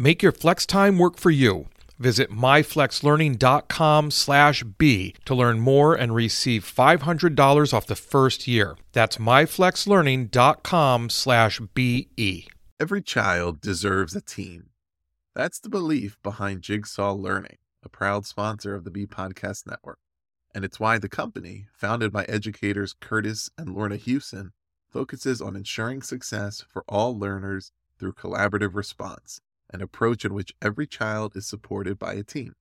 Make your flex time work for you. Visit myflexlearning.com slash B to learn more and receive $500 off the first year. That's myflexlearning.com slash BE. Every child deserves a team. That's the belief behind Jigsaw Learning, a proud sponsor of the B Podcast Network. And it's why the company, founded by educators Curtis and Lorna Hewson, focuses on ensuring success for all learners through collaborative response an approach in which every child is supported by a team.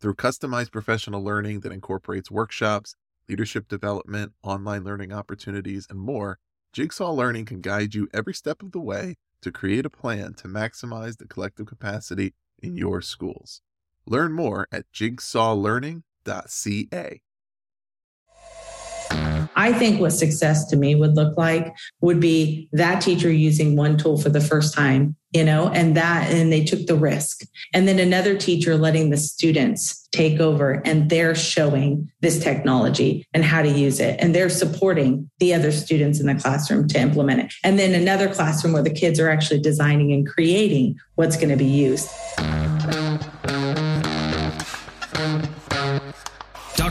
Through customized professional learning that incorporates workshops, leadership development, online learning opportunities, and more, Jigsaw Learning can guide you every step of the way to create a plan to maximize the collective capacity in your schools. Learn more at jigsawlearning.ca. I think what success to me would look like would be that teacher using one tool for the first time, you know, and that, and they took the risk. And then another teacher letting the students take over and they're showing this technology and how to use it. And they're supporting the other students in the classroom to implement it. And then another classroom where the kids are actually designing and creating what's going to be used.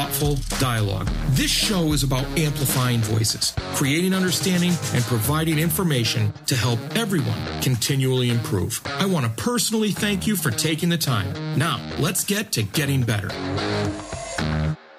thoughtful dialogue. This show is about amplifying voices, creating understanding, and providing information to help everyone continually improve. I want to personally thank you for taking the time. Now, let's get to getting better.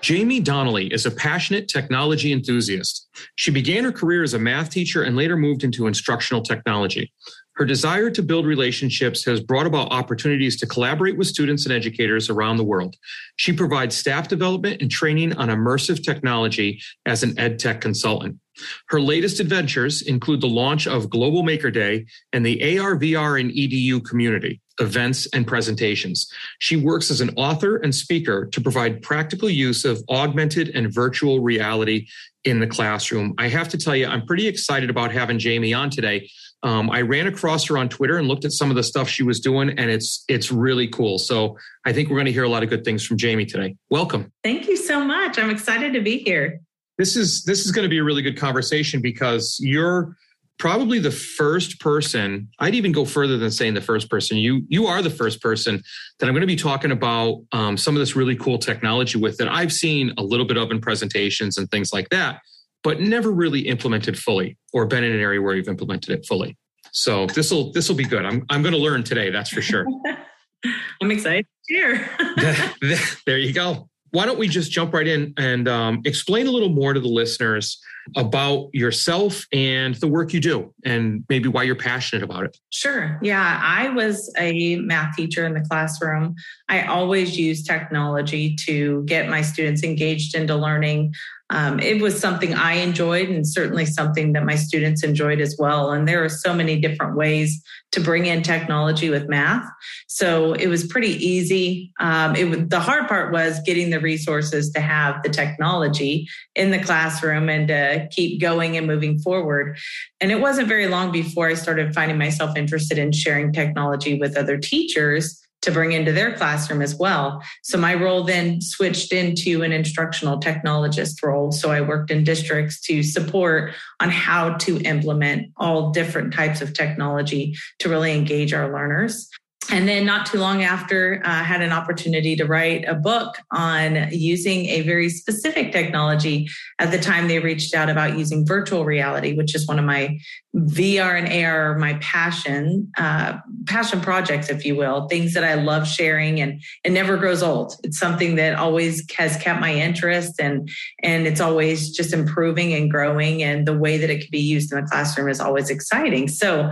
Jaime Donally is a passionate technology enthusiast. She began her career as a math teacher and later moved into instructional technology. Her desire to build relationships has brought about opportunities to collaborate with students and educators around the world. She provides staff development and training on immersive technology as an ed tech consultant. Her latest adventures include the launch of Global Maker Day and the AR, VR, and EDU community, events, and presentations. She works as an author and speaker to provide practical use of augmented and virtual reality in the classroom. I have to tell you, I'm pretty excited about having Jaime on today um, I ran across her on Twitter and looked at some of the stuff she was doing, and it's it's really cool. So I think we're going to hear a lot of good things from Jaime today. Welcome. Thank you so much. I'm excited to be here. This is this is going to be a really good conversation because you're probably the first person. I'd even go further than saying the first person. You you are the first person that I'm going to be talking about um, some of this really cool technology with that I've seen a little bit of in presentations and things like that but never really implemented fully or been in an area where you've implemented it fully. So this will this will be good. I'm I'm going to learn today. That's for sure. I'm excited. Here. there you go. Why don't we just jump right in and um, explain a little more to the listeners about yourself and the work you do, and maybe why you're passionate about it? Sure. Yeah, I was a math teacher in the classroom. I always use technology to get my students engaged into learning um, it was something I enjoyed and certainly something that my students enjoyed as well. And there are so many different ways to bring in technology with math. So it was pretty easy. Um, it the hard part was getting the resources to have the technology in the classroom and to keep going and moving forward. And it wasn't very long before I started finding myself interested in sharing technology with other teachers to bring into their classroom as well. So my role then switched into an instructional technologist role. So I worked in districts to support on how to implement all different types of technology to really engage our learners. And then not too long after i uh, had an opportunity to write a book on using a very specific technology. At the time they reached out about using virtual reality which is one of my vr and ar my passion uh, passion projects if you will things that i love sharing and it never grows old. It's something that always has kept my interest and and it's always just improving and growing and the way that it can be used in the classroom is always exciting. So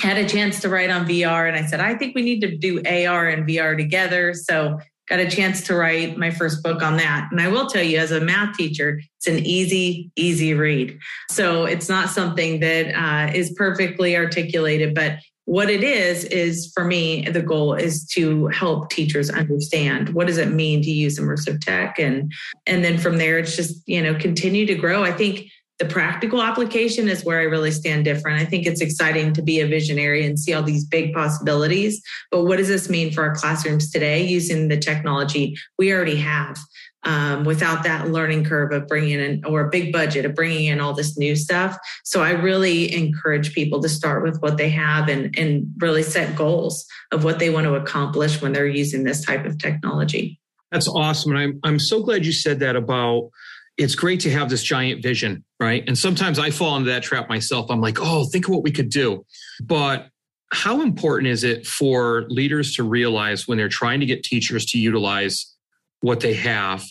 had a chance to write on VR and I said, I think we need to do AR and VR together. So got a chance to write my first book on that. And I will tell you, as a math teacher, it's an easy, easy read. So it's not something that uh, is perfectly articulated, but what it is is for me the goal is to help teachers understand what does it mean to use immersive tech and and then from there it's just you know continue to grow i think the practical application is where I really stand different. I think it's exciting to be a visionary and see all these big possibilities. But what does this mean for our classrooms today using the technology we already have? Um, without that learning curve of bringing in or a big budget of bringing in all this new stuff. So I really encourage people to start with what they have and, and really set goals of what they want to accomplish when they're using this type of technology. That's awesome. And I'm, I'm so glad you said that about it's great to have this giant vision, right? And sometimes I fall into that trap myself. I'm like, oh, think of what we could do. But how important is it for leaders to realize when they're trying to get teachers to utilize what they have?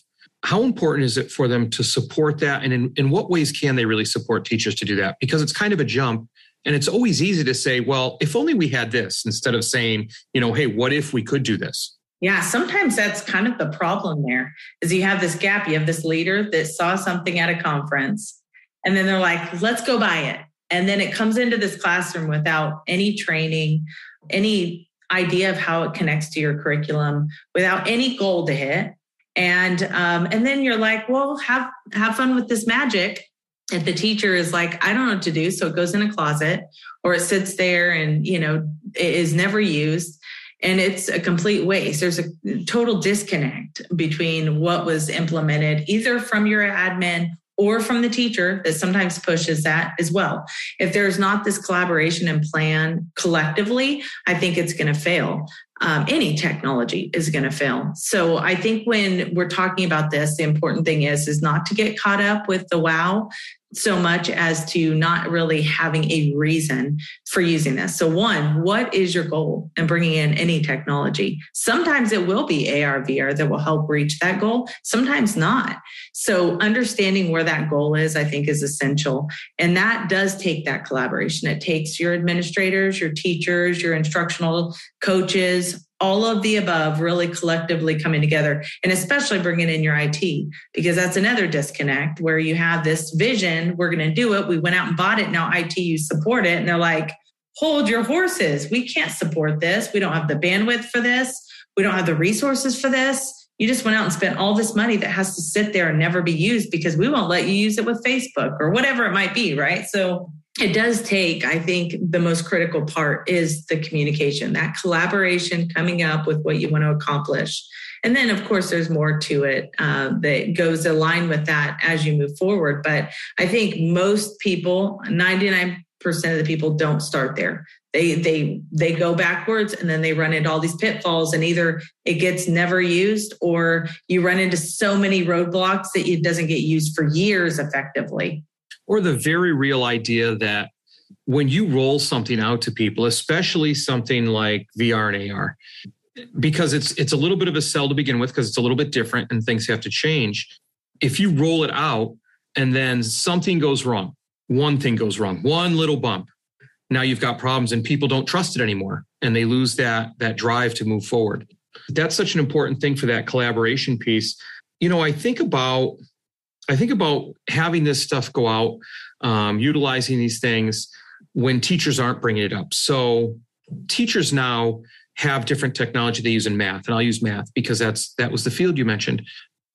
How important is it for them to support that? And in, in what ways can they really support teachers to do that? Because it's kind of a jump. And it's always easy to say, well, if only we had this instead of saying, you know, hey, what if we could do this? Yeah, sometimes that's kind of the problem there is you have this gap. You have this leader that saw something at a conference and then they're like, let's go buy it. And then it comes into this classroom without any training, any idea of how it connects to your curriculum, without any goal to hit. And um, and then you're like, well, have have fun with this magic. And the teacher is like, I don't know what to do. So it goes in a closet or it sits there and, you know, it is never used and it's a complete waste. There's a total disconnect between what was implemented either from your admin or from the teacher that sometimes pushes that as well. If there's not this collaboration and plan collectively, I think it's going to fail. Um, any technology is going to fail. So I think when we're talking about this, the important thing is is not to get caught up with the wow so much as to not really having a reason for using this. So, one, what is your goal in bringing in any technology? Sometimes it will be AR, VR that will help reach that goal, sometimes not. So, understanding where that goal is, I think, is essential. And that does take that collaboration. It takes your administrators, your teachers, your instructional coaches, all of the above really collectively coming together and especially bringing in your IT because that's another disconnect where you have this vision, we're going to do it. We went out and bought it. Now IT, you support it. And they're like, hold your horses. We can't support this. We don't have the bandwidth for this. We don't have the resources for this. You just went out and spent all this money that has to sit there and never be used because we won't let you use it with Facebook or whatever it might be, right? So it does take, I think, the most critical part is the communication, that collaboration coming up with what you want to accomplish. And then, of course, there's more to it uh, that goes aligned with that as you move forward. But I think most people, 99% of the people don't start there. They they they go backwards and then they run into all these pitfalls and either it gets never used or you run into so many roadblocks that it doesn't get used for years effectively or the very real idea that when you roll something out to people, especially something like VR and AR, because it's it's a little bit of a sell to begin with because it's a little bit different and things have to change. If you roll it out and then something goes wrong, one thing goes wrong, one little bump, now you've got problems and people don't trust it anymore and they lose that that drive to move forward. That's such an important thing for that collaboration piece. You know, I think about I think about having this stuff go out, um, utilizing these things when teachers aren't bringing it up. So teachers now have different technology they use in math, and I'll use math because that's that was the field you mentioned.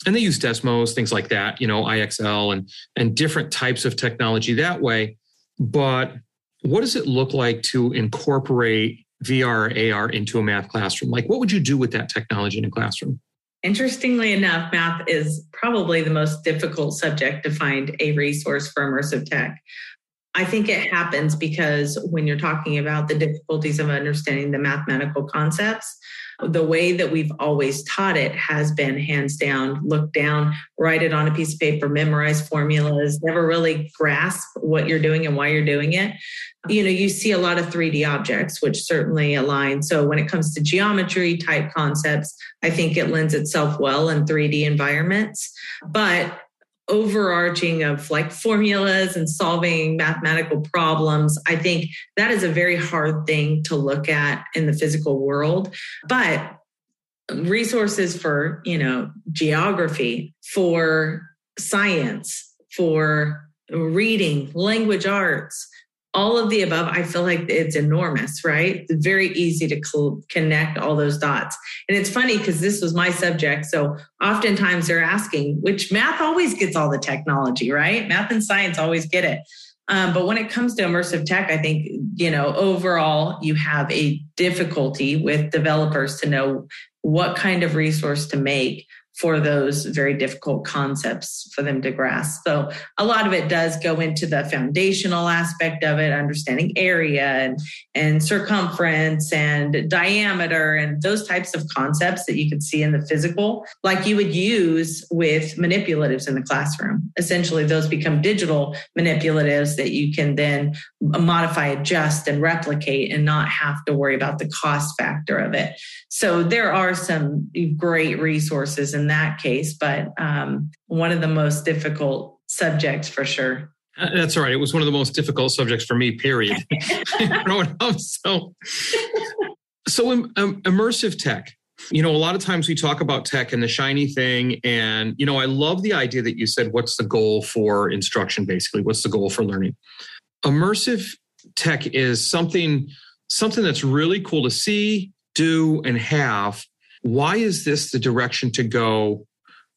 And they use Desmos, things like that, you know, IXL and and different types of technology that way. But what does it look like to incorporate VR or AR into a math classroom? Like, what would you do with that technology in a classroom? Interestingly enough, math is probably the most difficult subject to find a resource for immersive tech. I think it happens because when you're talking about the difficulties of understanding the mathematical concepts, the way that we've always taught it has been hands down, look down, write it on a piece of paper, memorize formulas, never really grasp what you're doing and why you're doing it. You know, you see a lot of 3D objects, which certainly align. So when it comes to geometry type concepts, I think it lends itself well in 3D environments. But overarching of like formulas and solving mathematical problems i think that is a very hard thing to look at in the physical world. But resources for you know geography for science for reading language arts all of the above, I feel like it's enormous, right? It's very easy to connect all those dots. And it's funny because this was my subject. So oftentimes they're asking, which math always gets all the technology, right? Math and science always get it. Um, but when it comes to immersive tech, I think, you know, overall, you have a difficulty with developers to know what kind of resource to make for those very difficult concepts for them to grasp. So a lot of it does go into the foundational aspect of it, understanding area and, and circumference and diameter and those types of concepts that you could see in the physical, like you would use with manipulatives in the classroom. Essentially, those become digital manipulatives that you can then modify, adjust, and replicate and not have to worry about the cost factor of it. So there are some great resources in that case, but um, one of the most difficult subjects for sure. Uh, that's all right. It was one of the most difficult subjects for me, period. growing up. So, so um, immersive tech. You know, a lot of times we talk about tech and the shiny thing. And, you know, I love the idea that you said, what's the goal for instruction, basically? What's the goal for learning? Immersive tech is something something that's really cool to see do and have. Why is this the direction to go,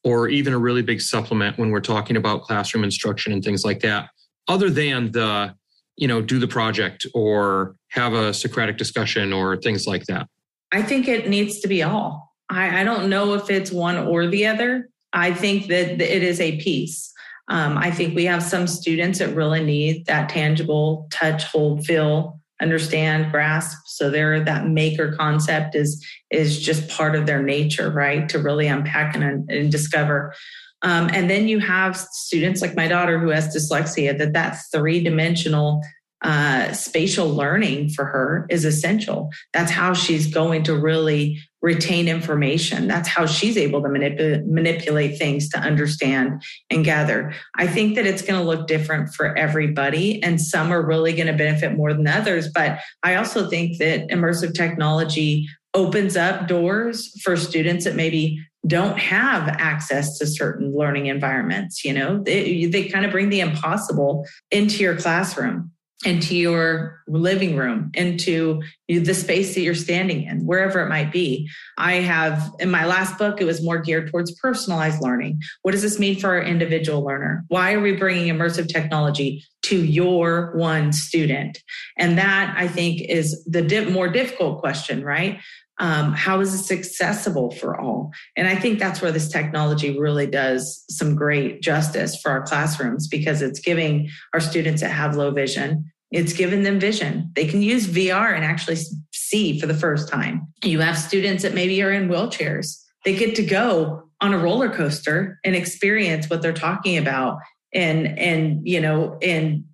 or even a really big supplement when we're talking about classroom instruction and things like that, other than the, you know, do the project or have a Socratic discussion or things like that? I think it needs to be all. I, I don't know if it's one or the other. I think that it is a piece. Um, I think we have some students that really need that tangible touch, hold, feel understand grasp. So there that maker concept is is just part of their nature right? To really unpack and, and discover. Um, and then you have students like my daughter who has dyslexia that that three dimensional uh, spatial learning for her is essential. That's how she's going to really retain information. That's how she's able to manip- manipulate things to understand and gather. I think that it's going to look different for everybody, and some are really going to benefit more than others. But I also think that immersive technology opens up doors for students that maybe don't have access to certain learning environments you know they, they kind of bring the impossible into your classroom into your living room, into the space that you're standing in, wherever it might be. I have in my last book, it was more geared towards personalized learning. What does this mean for our individual learner? Why are we bringing immersive technology to your one student? And that I think is the more difficult question, right? Um, how is this accessible for all? And I think that's where this technology really does some great justice for our classrooms because it's giving our students that have low vision it's given them vision. They can use VR and actually see for the first time. You have students that maybe are in wheelchairs. They get to go on a roller coaster and experience what they're talking about and and you know and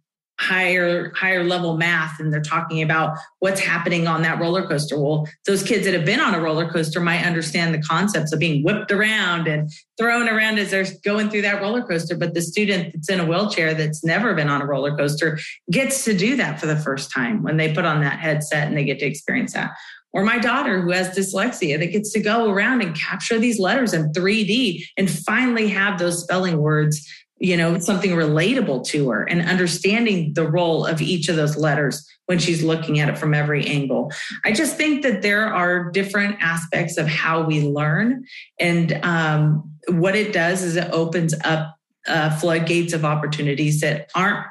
higher higher level math and they're talking about what's happening on that roller coaster. Well those kids that have been on a roller coaster might understand the concepts of being whipped around and thrown around as they're going through that roller coaster but the student that's in a wheelchair that's never been on a roller coaster gets to do that for the first time when they put on that headset and they get to experience that. Or my daughter who has dyslexia that gets to go around and capture these letters in 3D and finally have those spelling words you know, something relatable to her and understanding the role of each of those letters when she's looking at it from every angle. I just think that there are different aspects of how we learn. And um, what it does is it opens up uh, floodgates of opportunities that aren't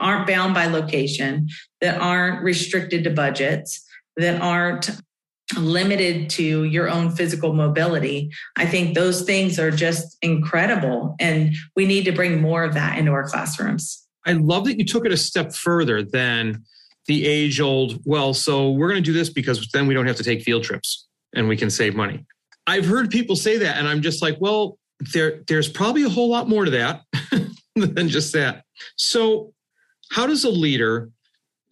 aren't bound by location, that aren't restricted to budgets, that aren't limited to your own physical mobility. I think those things are just incredible. And we need to bring more of that into our classrooms. I love that you took it a step further than the age old, well, so we're going to do this because then we don't have to take field trips and we can save money. I've heard people say that, and I'm just like, well, there, there's probably a whole lot more to that than just that. So, how does a leader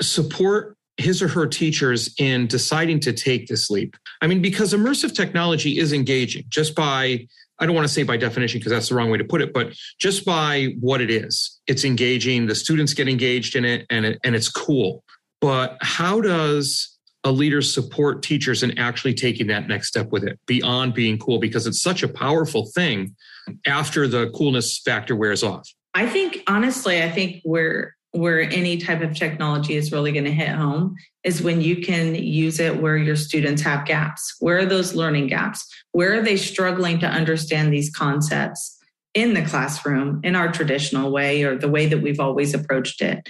support his or her teachers in deciding to take this leap? I mean, because immersive technology is engaging just by I don't want to say by definition because that's the wrong way to put it, but just by what it is, it's engaging. The students get engaged in it, and it, and it's cool. But how does a leader support teachers in actually taking that next step with it beyond being cool? Because it's such a powerful thing after the coolness factor wears off. I think honestly, I think where where any type of technology is really going to hit home is when you can use it where your students have gaps. Where are those learning gaps? Where are they struggling to understand these concepts in the classroom in our traditional way or the way that we've always approached it?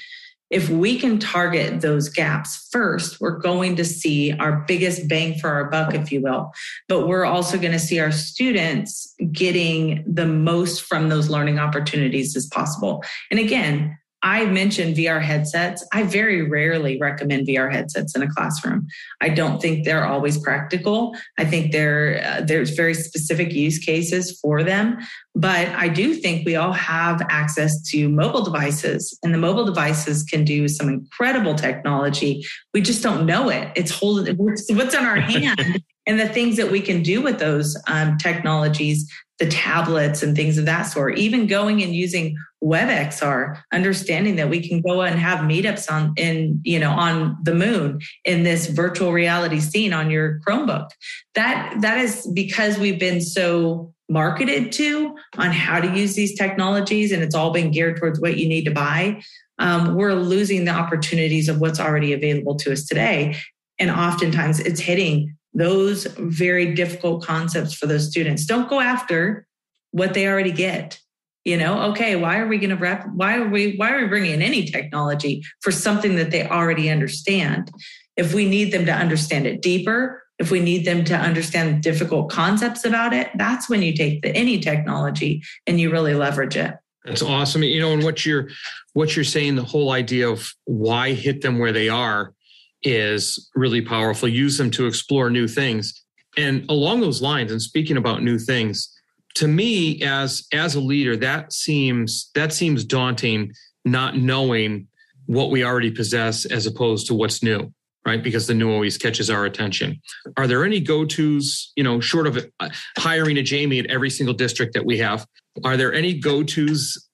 If we can target those gaps first, we're going to see our biggest bang for our buck, if you will. But we're also going to see our students getting the most from those learning opportunities as possible. And again, I mentioned VR headsets. I very rarely recommend VR headsets in a classroom. I don't think they're always practical. I think there uh, there's very specific use cases for them, but I do think we all have access to mobile devices, and the mobile devices can do some incredible technology. We just don't know it. It's holding what's in our hand. and the things that we can do with those um, technologies the tablets and things of that sort, even going and using WebXR, understanding that we can go and have meetups on in, you know, on the moon in this virtual reality scene on your Chromebook. That that is because we've been so marketed to on how to use these technologies and it's all been geared towards what you need to buy. Um, we're losing the opportunities of what's already available to us today. And oftentimes it's hitting those very difficult concepts for those students. Don't go after what they already get. You know, okay, why are we going to wrap? Why are we? Why are we bringing in any technology for something that they already understand? If we need them to understand it deeper, if we need them to understand difficult concepts about it, that's when you take the any technology and you really leverage it. That's awesome. You know, and what you're what you're saying, the whole idea of why hit them where they are is really powerful. Use them to explore new things. And along those lines, and speaking about new things, to me as as a leader, that seems that seems daunting, not knowing what we already possess as opposed to what's new right because the new always catches our attention are there any go-to's you know short of uh, hiring a jaime at every single district that we have are there any go-to's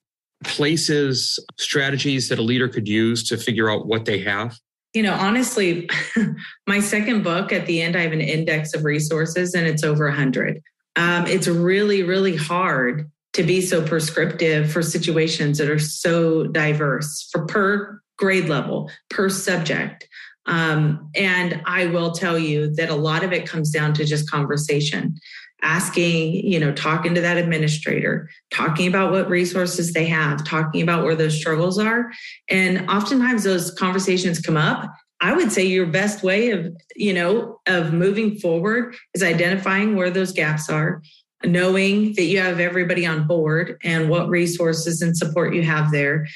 places strategies that a leader could use to figure out what they have you know, honestly, my second book at the end, I have an index of resources and it's over 100. Um, it's really, really hard to be so prescriptive for situations that are so diverse for per grade level, per subject. Um, and I will tell you that a lot of it comes down to just conversation asking, you know, talking to that administrator, talking about what resources they have, talking about where those struggles are. And oftentimes those conversations come up. I would say your best way of, you know, of moving forward is identifying where those gaps are, knowing that you have everybody on board and what resources and support you have there.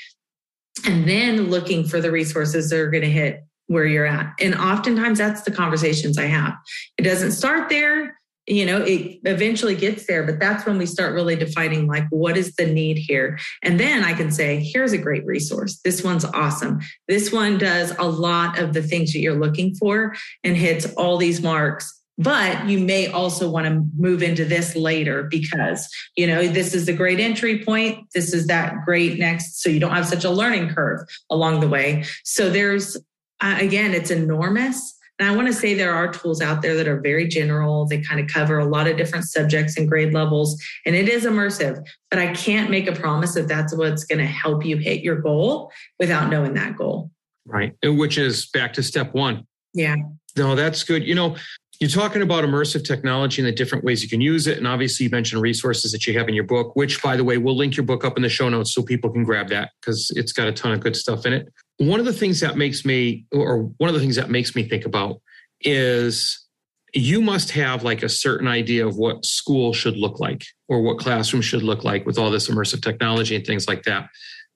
And then looking for the resources that are going to hit where you're at. And oftentimes that's the conversations I have. It doesn't start there you know it eventually gets there but that's when we start really defining like what is the need here? And then i can say here's a great resource. This one's awesome. This one does a lot of the things that you're looking for and hits all these marks but you may also want to move into this later because you know this is a great entry point. This is that great next. So you don't have such a learning curve along the way. So there's uh, again it's enormous and I want to say there are tools out there that are very general. They kind of cover a lot of different subjects and grade levels, and it is immersive. But I can't make a promise that that's what's going to help you hit your goal without knowing that goal. Right. Which is back to step one. Yeah. No, that's good. You know, you're talking about immersive technology and the different ways you can use it. And obviously, you mentioned resources that you have in your book, which, by the way, we'll link your book up in the show notes so people can grab that because it's got a ton of good stuff in it one of the things that makes me or one of the things that makes me think about is you must have like a certain idea of what school should look like or what classroom should look like with all this immersive technology and things like that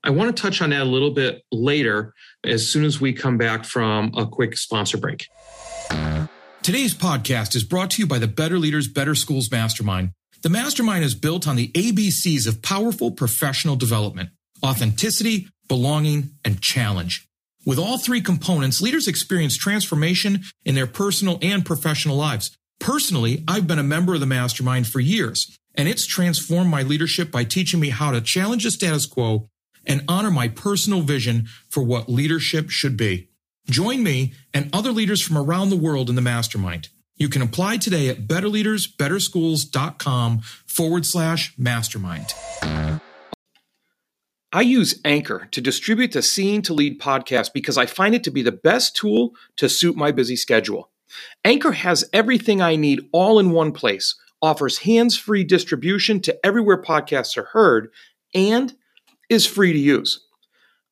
I want to touch on that a little bit later as soon as we come back from a quick sponsor break. Today's podcast is brought to you by the Better Leaders, Better Schools Mastermind. The mastermind is built on the ABCs of powerful professional development authenticity, belonging, and challenge. With all three components, leaders experience transformation in their personal and professional lives. Personally, I've been a member of the mastermind for years, and it's transformed my leadership by teaching me how to challenge the status quo and honor my personal vision for what leadership should be. Join me and other leaders from around the world in the mastermind. You can apply today at betterleadersbetterschools.com forward slash mastermind. I use Anchor to distribute the Seeing to Lead podcast because I find it to be the best tool to suit my busy schedule. Anchor has everything I need all in one place, offers hands free distribution to everywhere podcasts are heard, and is free to use.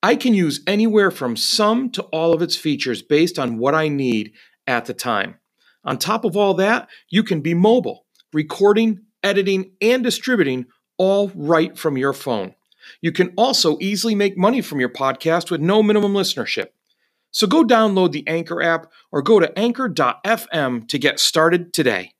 I can use anywhere from some to all of its features based on what I need at the time. On top of all that, you can be mobile, recording, editing, and distributing all right from your phone. You can also easily make money from your podcast with no minimum listenership. So go download the Anchor app or go to anchor.fm to get started today.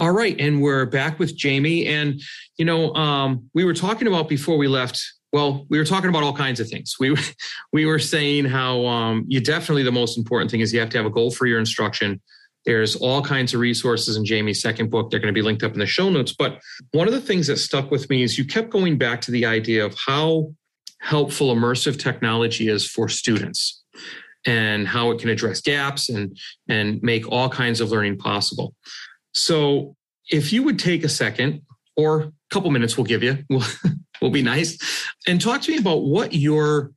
All right, and we're back with Jaime. And you know, um, we were talking about before we left. Well, we were talking about all kinds of things. We we were saying how um, you definitely the most important thing is you have to have a goal for your instruction. There's all kinds of resources in Jaime's second book. They're going to be linked up in the show notes. But one of the things that stuck with me is you kept going back to the idea of how helpful immersive technology is for students and how it can address gaps and and make all kinds of learning possible. So if you would take a second or a couple minutes we'll give you we'll, we'll be nice and talk to me about what your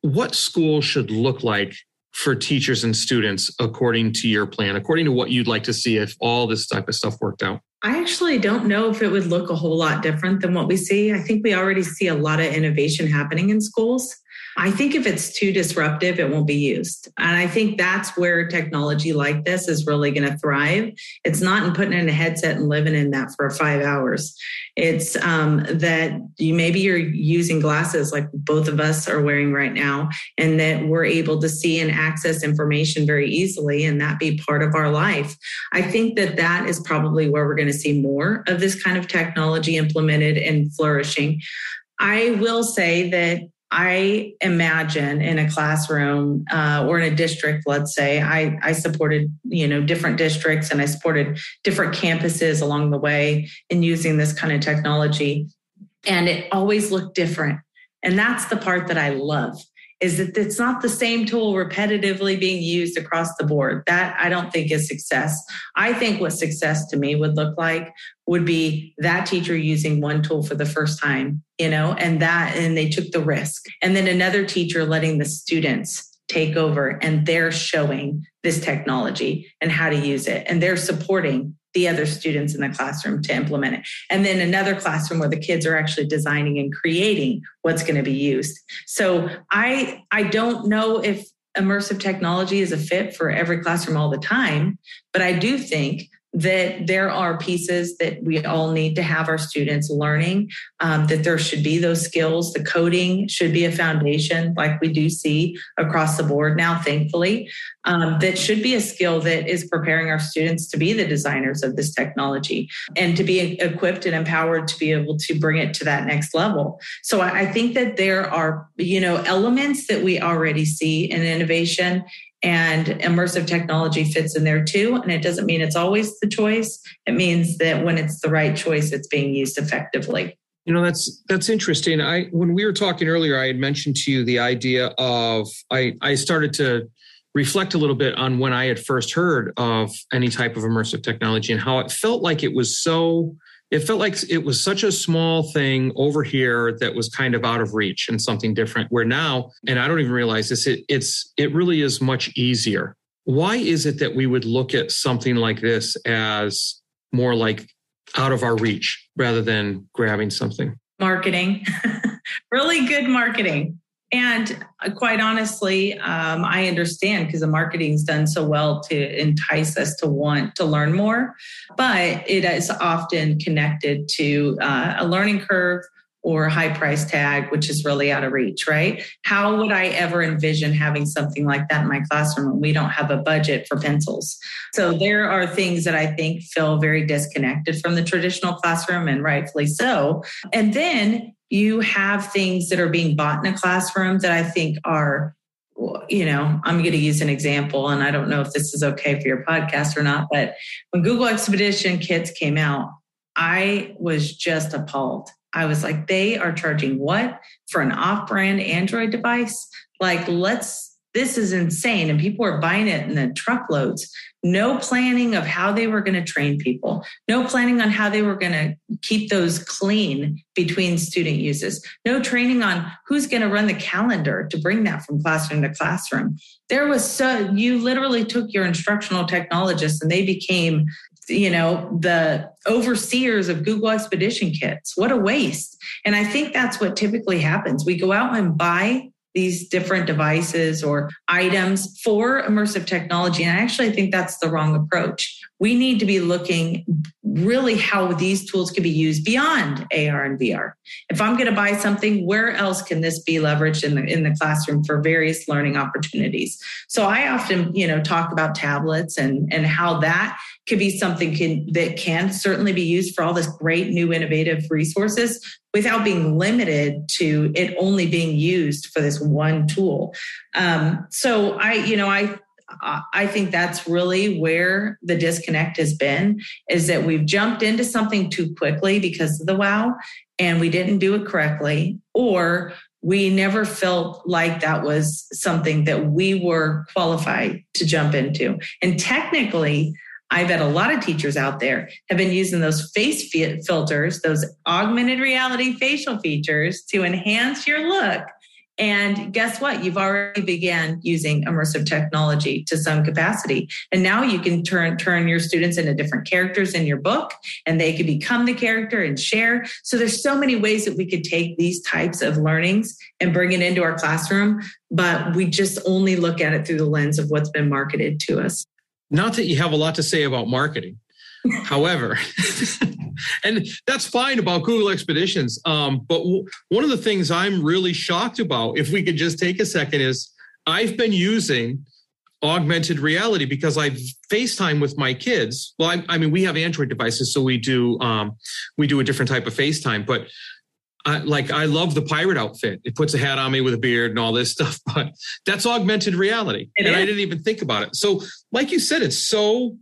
what school should look like for teachers and students according to your plan, according to what you'd like to see if all this type of stuff worked out? I actually don't know if it would look a whole lot different than what we see. I think we already see a lot of innovation happening in schools. I think if it's too disruptive, it won't be used. And I think that's where technology like this is really going to thrive. It's not in putting in a headset and living in that for five hours. It's um, that you maybe you're using glasses like both of us are wearing right now, and that we're able to see and access information very easily, and that be part of our life. I think that that is probably where we're going to see more of this kind of technology implemented and flourishing. I will say that I imagine in a classroom uh, or in a district, let's say, I, I supported you know different districts and I supported different campuses along the way in using this kind of technology, and it always looked different. And that's the part that I love is that it's not the same tool repetitively being used across the board. That I don't think is success. I think what success to me would look like would be that teacher using one tool for the first time, you know, and that, and they took the risk. And then another teacher letting the students take over and they're showing this technology and how to use it and they're supporting the other students in the classroom to implement it. And then another classroom where the kids are actually designing and creating what's going to be used. So I I don't know if immersive technology is a fit for every classroom all the time, but I do think that there are pieces that we all need to have our students learning, um, that there should be those skills. The coding should be a foundation, like we do see across the board now, thankfully. Um, that should be a skill that is preparing our students to be the designers of this technology and to be equipped and empowered to be able to bring it to that next level. So I, think that there are, you know, elements that we already see in innovation and immersive technology fits in there too. And it doesn't mean it's always the choice. It means that when it's the right choice, it's being used effectively. You know, that's that's interesting. I when we were talking earlier, I had mentioned to you the idea of I I started to reflect a little bit on when I had first heard of any type of immersive technology and how it felt like it was so it felt like it was such a small thing over here that was kind of out of reach and something different where now and i don't even realize this it, it's it really is much easier. Why is it that we would look at something like this as more like out of our reach rather than grabbing something? Marketing. Really good marketing and uh, quite honestly, um, I understand because the marketing's done so well to entice us to want to learn more, but it is often connected to uh, a learning curve or high price tag, which is really out of reach, right? How would I ever envision having something like that in my classroom when we don't have a budget for pencils? So there are things that I think feel very disconnected from the traditional classroom, and rightfully so. And then you have things that are being bought in a classroom that I think are you know, I'm going to use an example, and I don't know if this is okay for your podcast or not, but when Google Expedition Kits came out, I was just appalled. I was like, they are charging what for an off brand Android device? Like, let's this is insane. And people are buying it in the truckloads. No planning of how they were going to train people, no planning on how they were going to keep those clean between student uses, no training on who's going to run the calendar to bring that from classroom to classroom. There was so, you literally took your instructional technologists and they became you know the overseers of google expedition kits what a waste and i think that's what typically happens we go out and buy these different devices or items for immersive technology. And I actually think that's the wrong approach. We need to be looking really how these tools can be used beyond AR and VR. If I'm going to buy something, where else can this be leveraged in the in the classroom for various learning opportunities? So I often, you know, talk about tablets and and how that could be something can, that can certainly be used for all this great new innovative resources without being limited to it only being used for this one tool. Um, so I, you know, I Uh, I think that's really where the disconnect has been is that we've jumped into something too quickly because of the wow and we didn't do it correctly or we never felt like that was something that we were qualified to jump into. And technically, I bet a lot of teachers out there have been using those face filters, those augmented reality facial features to enhance your look. And guess what? You've already began using immersive technology to some capacity. And now you can turn turn your students into different characters in your book and they can become the character and share. So there's so many ways that we could take these types of learnings and bring it into our classroom, but we just only look at it through the lens of what's been marketed to us. Not that you have a lot to say about marketing. However, and that's fine about Google Expeditions. Um, but w- one of the things I'm really shocked about, if we could just take a second, is I've been using augmented reality because I FaceTime with my kids. Well, I, I, mean, we have Android devices, so we do um, we do a different type of FaceTime. But I, like I love the pirate outfit. It puts a hat on me with a beard and all this stuff, but that's augmented reality. It and is. I didn't even think about it. So, like you said, it's so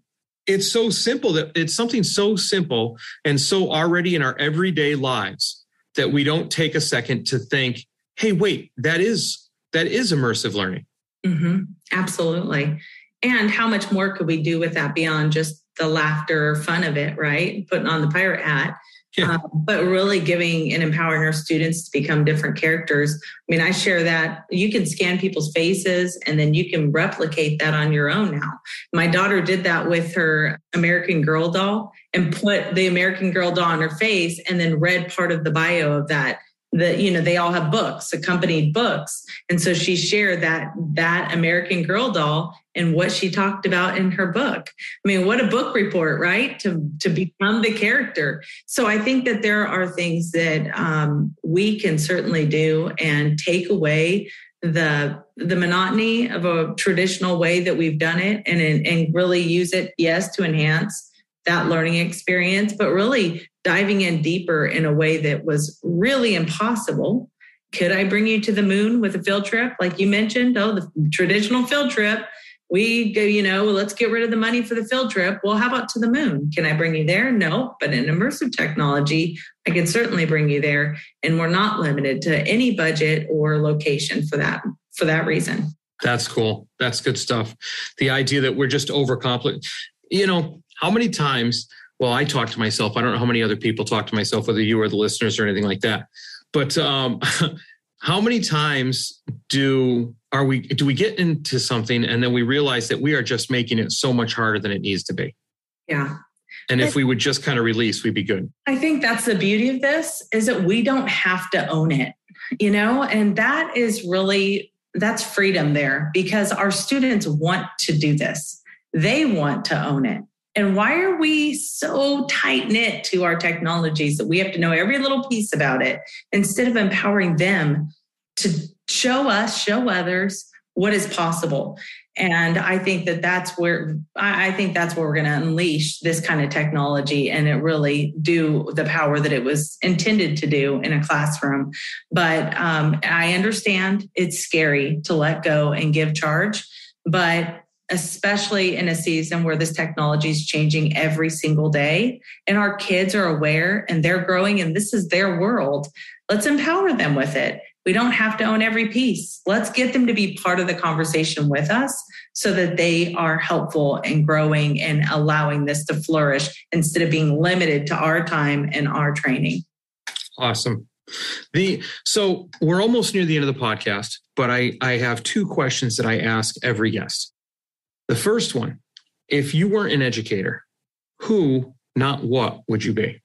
it's so simple that it's something so simple and so already in our everyday lives that we don't take a second to think, hey, wait, that is that is immersive learning. Mm-hmm. Absolutely. And how much more could we do with that beyond just the laughter or fun of it, right? Putting on the pirate hat yeah. Um, but really giving and empowering our students to become different characters. I mean, I share that you can scan people's faces and then you can replicate that on your own now. My daughter did that with her American Girl doll and put the American Girl doll on her face and then read part of the bio of that that you know they all have books accompanied books. And so she shared that that american girl doll and what she talked about in her book. I mean what a book report right? To to become the character. So i think that there are things that um, we can certainly do and take away the the monotony of a traditional way that we've done it and and really use it yes to enhance that learning experience but really diving in deeper in a way that was really impossible. Could I bring you to the moon with a field trip? Like you mentioned, oh, the traditional field trip. We go, you know, let's get rid of the money for the field trip. Well, how about to the moon? Can I bring you there? No, but in immersive technology, I can certainly bring you there. And we're not limited to any budget or location for that, for that reason. That's cool. That's good stuff. The idea that we're just overcomplicated. You know, how many times well, I talk to myself. I don't know how many other people talk to myself, whether you or the listeners or anything like that. But um, how many times do are we do we get into something and then we realize that we are just making it so much harder than it needs to be? Yeah. And if we would just kind of release, we'd be good. I think that's the beauty of this is that we don't have to own it, you know, and that is really that's freedom there because our students want to do this. They want to own it And why are we so tight knit to our technologies that we have to know every little piece about it instead of empowering them to show us, show others what is possible? And I think that that's where I think that's where we're going to unleash this kind of technology and it really do the power that it was intended to do in a classroom. But um, I understand it's scary to let go and give charge, but especially in a season where this technology is changing every single day and our kids are aware and they're growing and this is their world. Let's empower them with it. We don't have to own every piece. Let's get them to be part of the conversation with us so that they are helpful and growing and allowing this to flourish instead of being limited to our time and our training. Awesome. The so we're almost near the end of the podcast, but I I have two questions that I ask every guest. The first one if you weren't an educator, who, not what, would you be?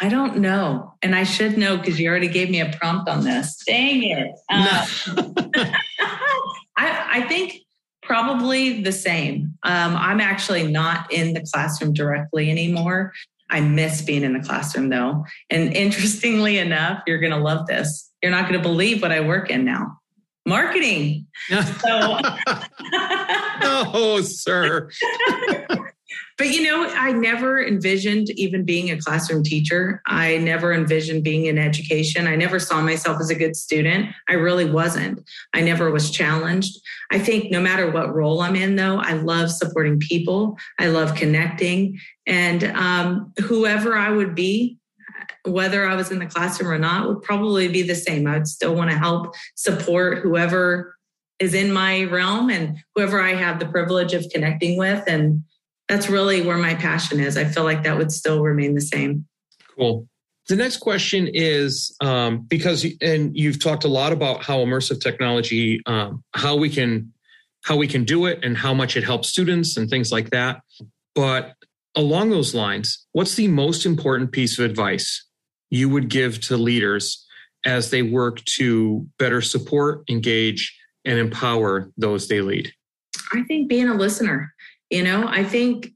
I don't know. And I should know because you already gave me a prompt on this. Dang it. Uh, I, I, think probably the same. Um, I'm actually not in the classroom directly anymore. I miss being in the classroom though. And interestingly enough, you're going to love this. You're not going to believe what I work in now marketing. so, oh, sir. but you know, I never envisioned even being a classroom teacher. I never envisioned being in education. I never saw myself as a good student. I really wasn't. I never was challenged. I think no matter what role I'm in, though, I love supporting people. I love connecting. And um, whoever I would be, whether I was in the classroom or not would probably be the same. I would still want to help support whoever is in my realm and whoever I have the privilege of connecting with. And that's really where my passion is. I feel like that would still remain the same. Cool. The next question is um, because, and you've talked a lot about how immersive technology, um, how we can, how we can do it, and how much it helps students and things like that. But along those lines, what's the most important piece of advice you would give to leaders as they work to better support, engage, and empower those they lead? I think being a listener. You know, I think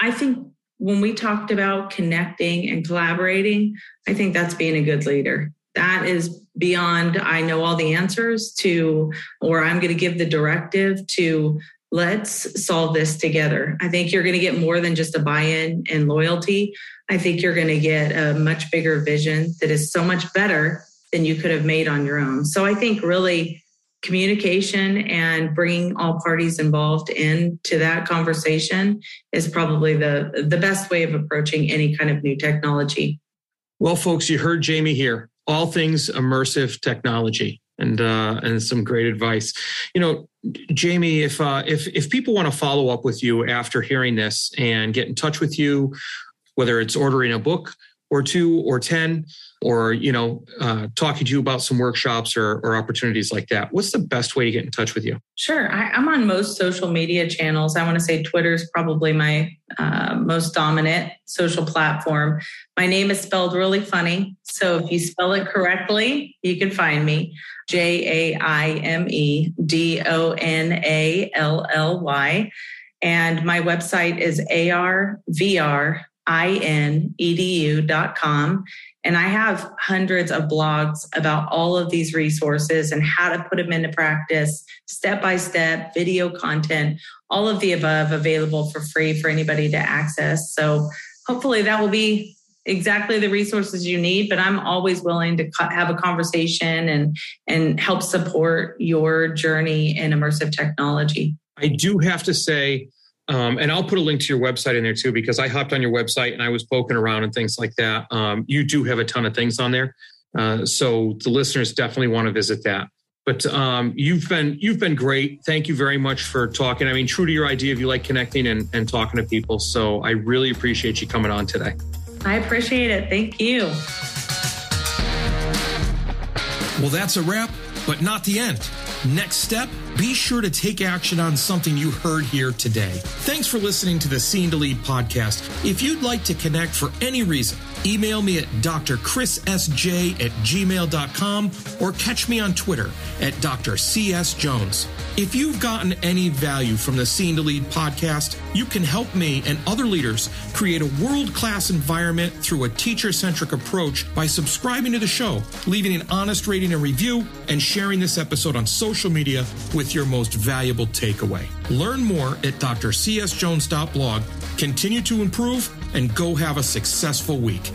I think when we talked about connecting and collaborating, I think that's being a good leader. That is beyond I know all the answers to or I'm going to give the directive to let's solve this together. I think you're going to get more than just a buy in and loyalty. I think you're going to get a much bigger vision that is so much better than you could have made on your own. So I think really communication and bringing all parties involved into that conversation is probably the the best way of approaching any kind of new technology. Well, folks, you heard Jaime here. All things immersive technology and uh, and some great advice. You know, Jaime, if uh, if if people want to follow up with you after hearing this and get in touch with you, whether it's ordering a book or two or ten, or you know, uh, talking to you about some workshops or, or opportunities like that, what's the best way to get in touch with you? Sure, I, am on most social media channels. I want to say Twitter is probably my uh, most dominant social platform. My name is spelled really funny, so if you spell it correctly, you can find me. J A I M E D O N A L L Y. And my website is arvrinedu.com. And I have hundreds of blogs about all of these resources and how to put them into practice, step by step, video content, all of the above available for free for anybody to access. So hopefully that will be exactly the resources you need but i'm always willing to have a conversation and and help support your journey in immersive technology i do have to say um, and I'll put a link to your website in there too, because I hopped on your website and I was poking around and things like that. Um, you do have a ton of things on there, uh, so the listeners definitely want to visit that. But um, you've been you've been great. Thank you very much for talking. I mean, true to your idea of you like connecting and, and talking to people. So I really appreciate you coming on today. I appreciate it. Thank you. Well, that's a wrap, but not the end. Next step be sure to take action on something you heard here today. Thanks for listening to the Scene to Lead podcast. If you'd like to connect for any reason, email me at drchrissj at gmail.com or catch me on Twitter at drcsjones. If you've gotten any value from the Scene to Lead podcast, you can help me and other leaders create a world class environment through a teacher centric approach by subscribing to the show, leaving an honest rating and review, and sharing this episode on social media with your most valuable takeaway. Learn more at drcsjones.blog. Continue to improve and go have a successful week.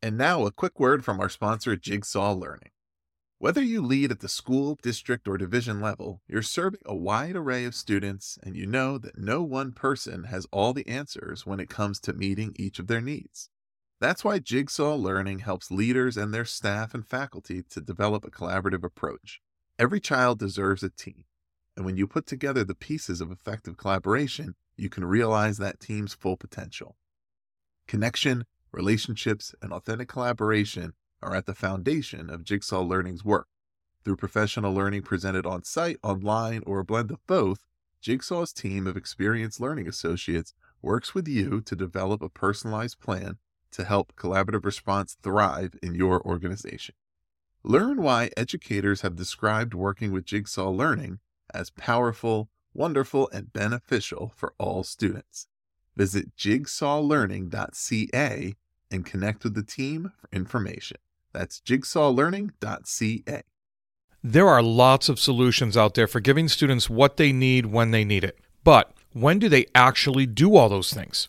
And now, a quick word from our sponsor, Jigsaw Learning. Whether you lead at the school, district, or division level, you're serving a wide array of students, and you know that no one person has all the answers when it comes to meeting each of their needs. That's why Jigsaw Learning helps leaders and their staff and faculty to develop a collaborative approach. Every child deserves a team, and when you put together the pieces of effective collaboration, you can realize that team's full potential. Connection, relationships, and authentic collaboration are at the foundation of Jigsaw Learning's work. Through professional learning presented on site, online, or a blend of both, Jigsaw's team of experienced learning associates works with you to develop a personalized plan to help collaborative response thrive in your organization. Learn why educators have described working with Jigsaw Learning as powerful, wonderful, and beneficial for all students. Visit jigsawlearning.ca and connect with the team for information. That's jigsawlearning.ca. There are lots of solutions out there for giving students what they need when they need it. But when do they actually do all those things?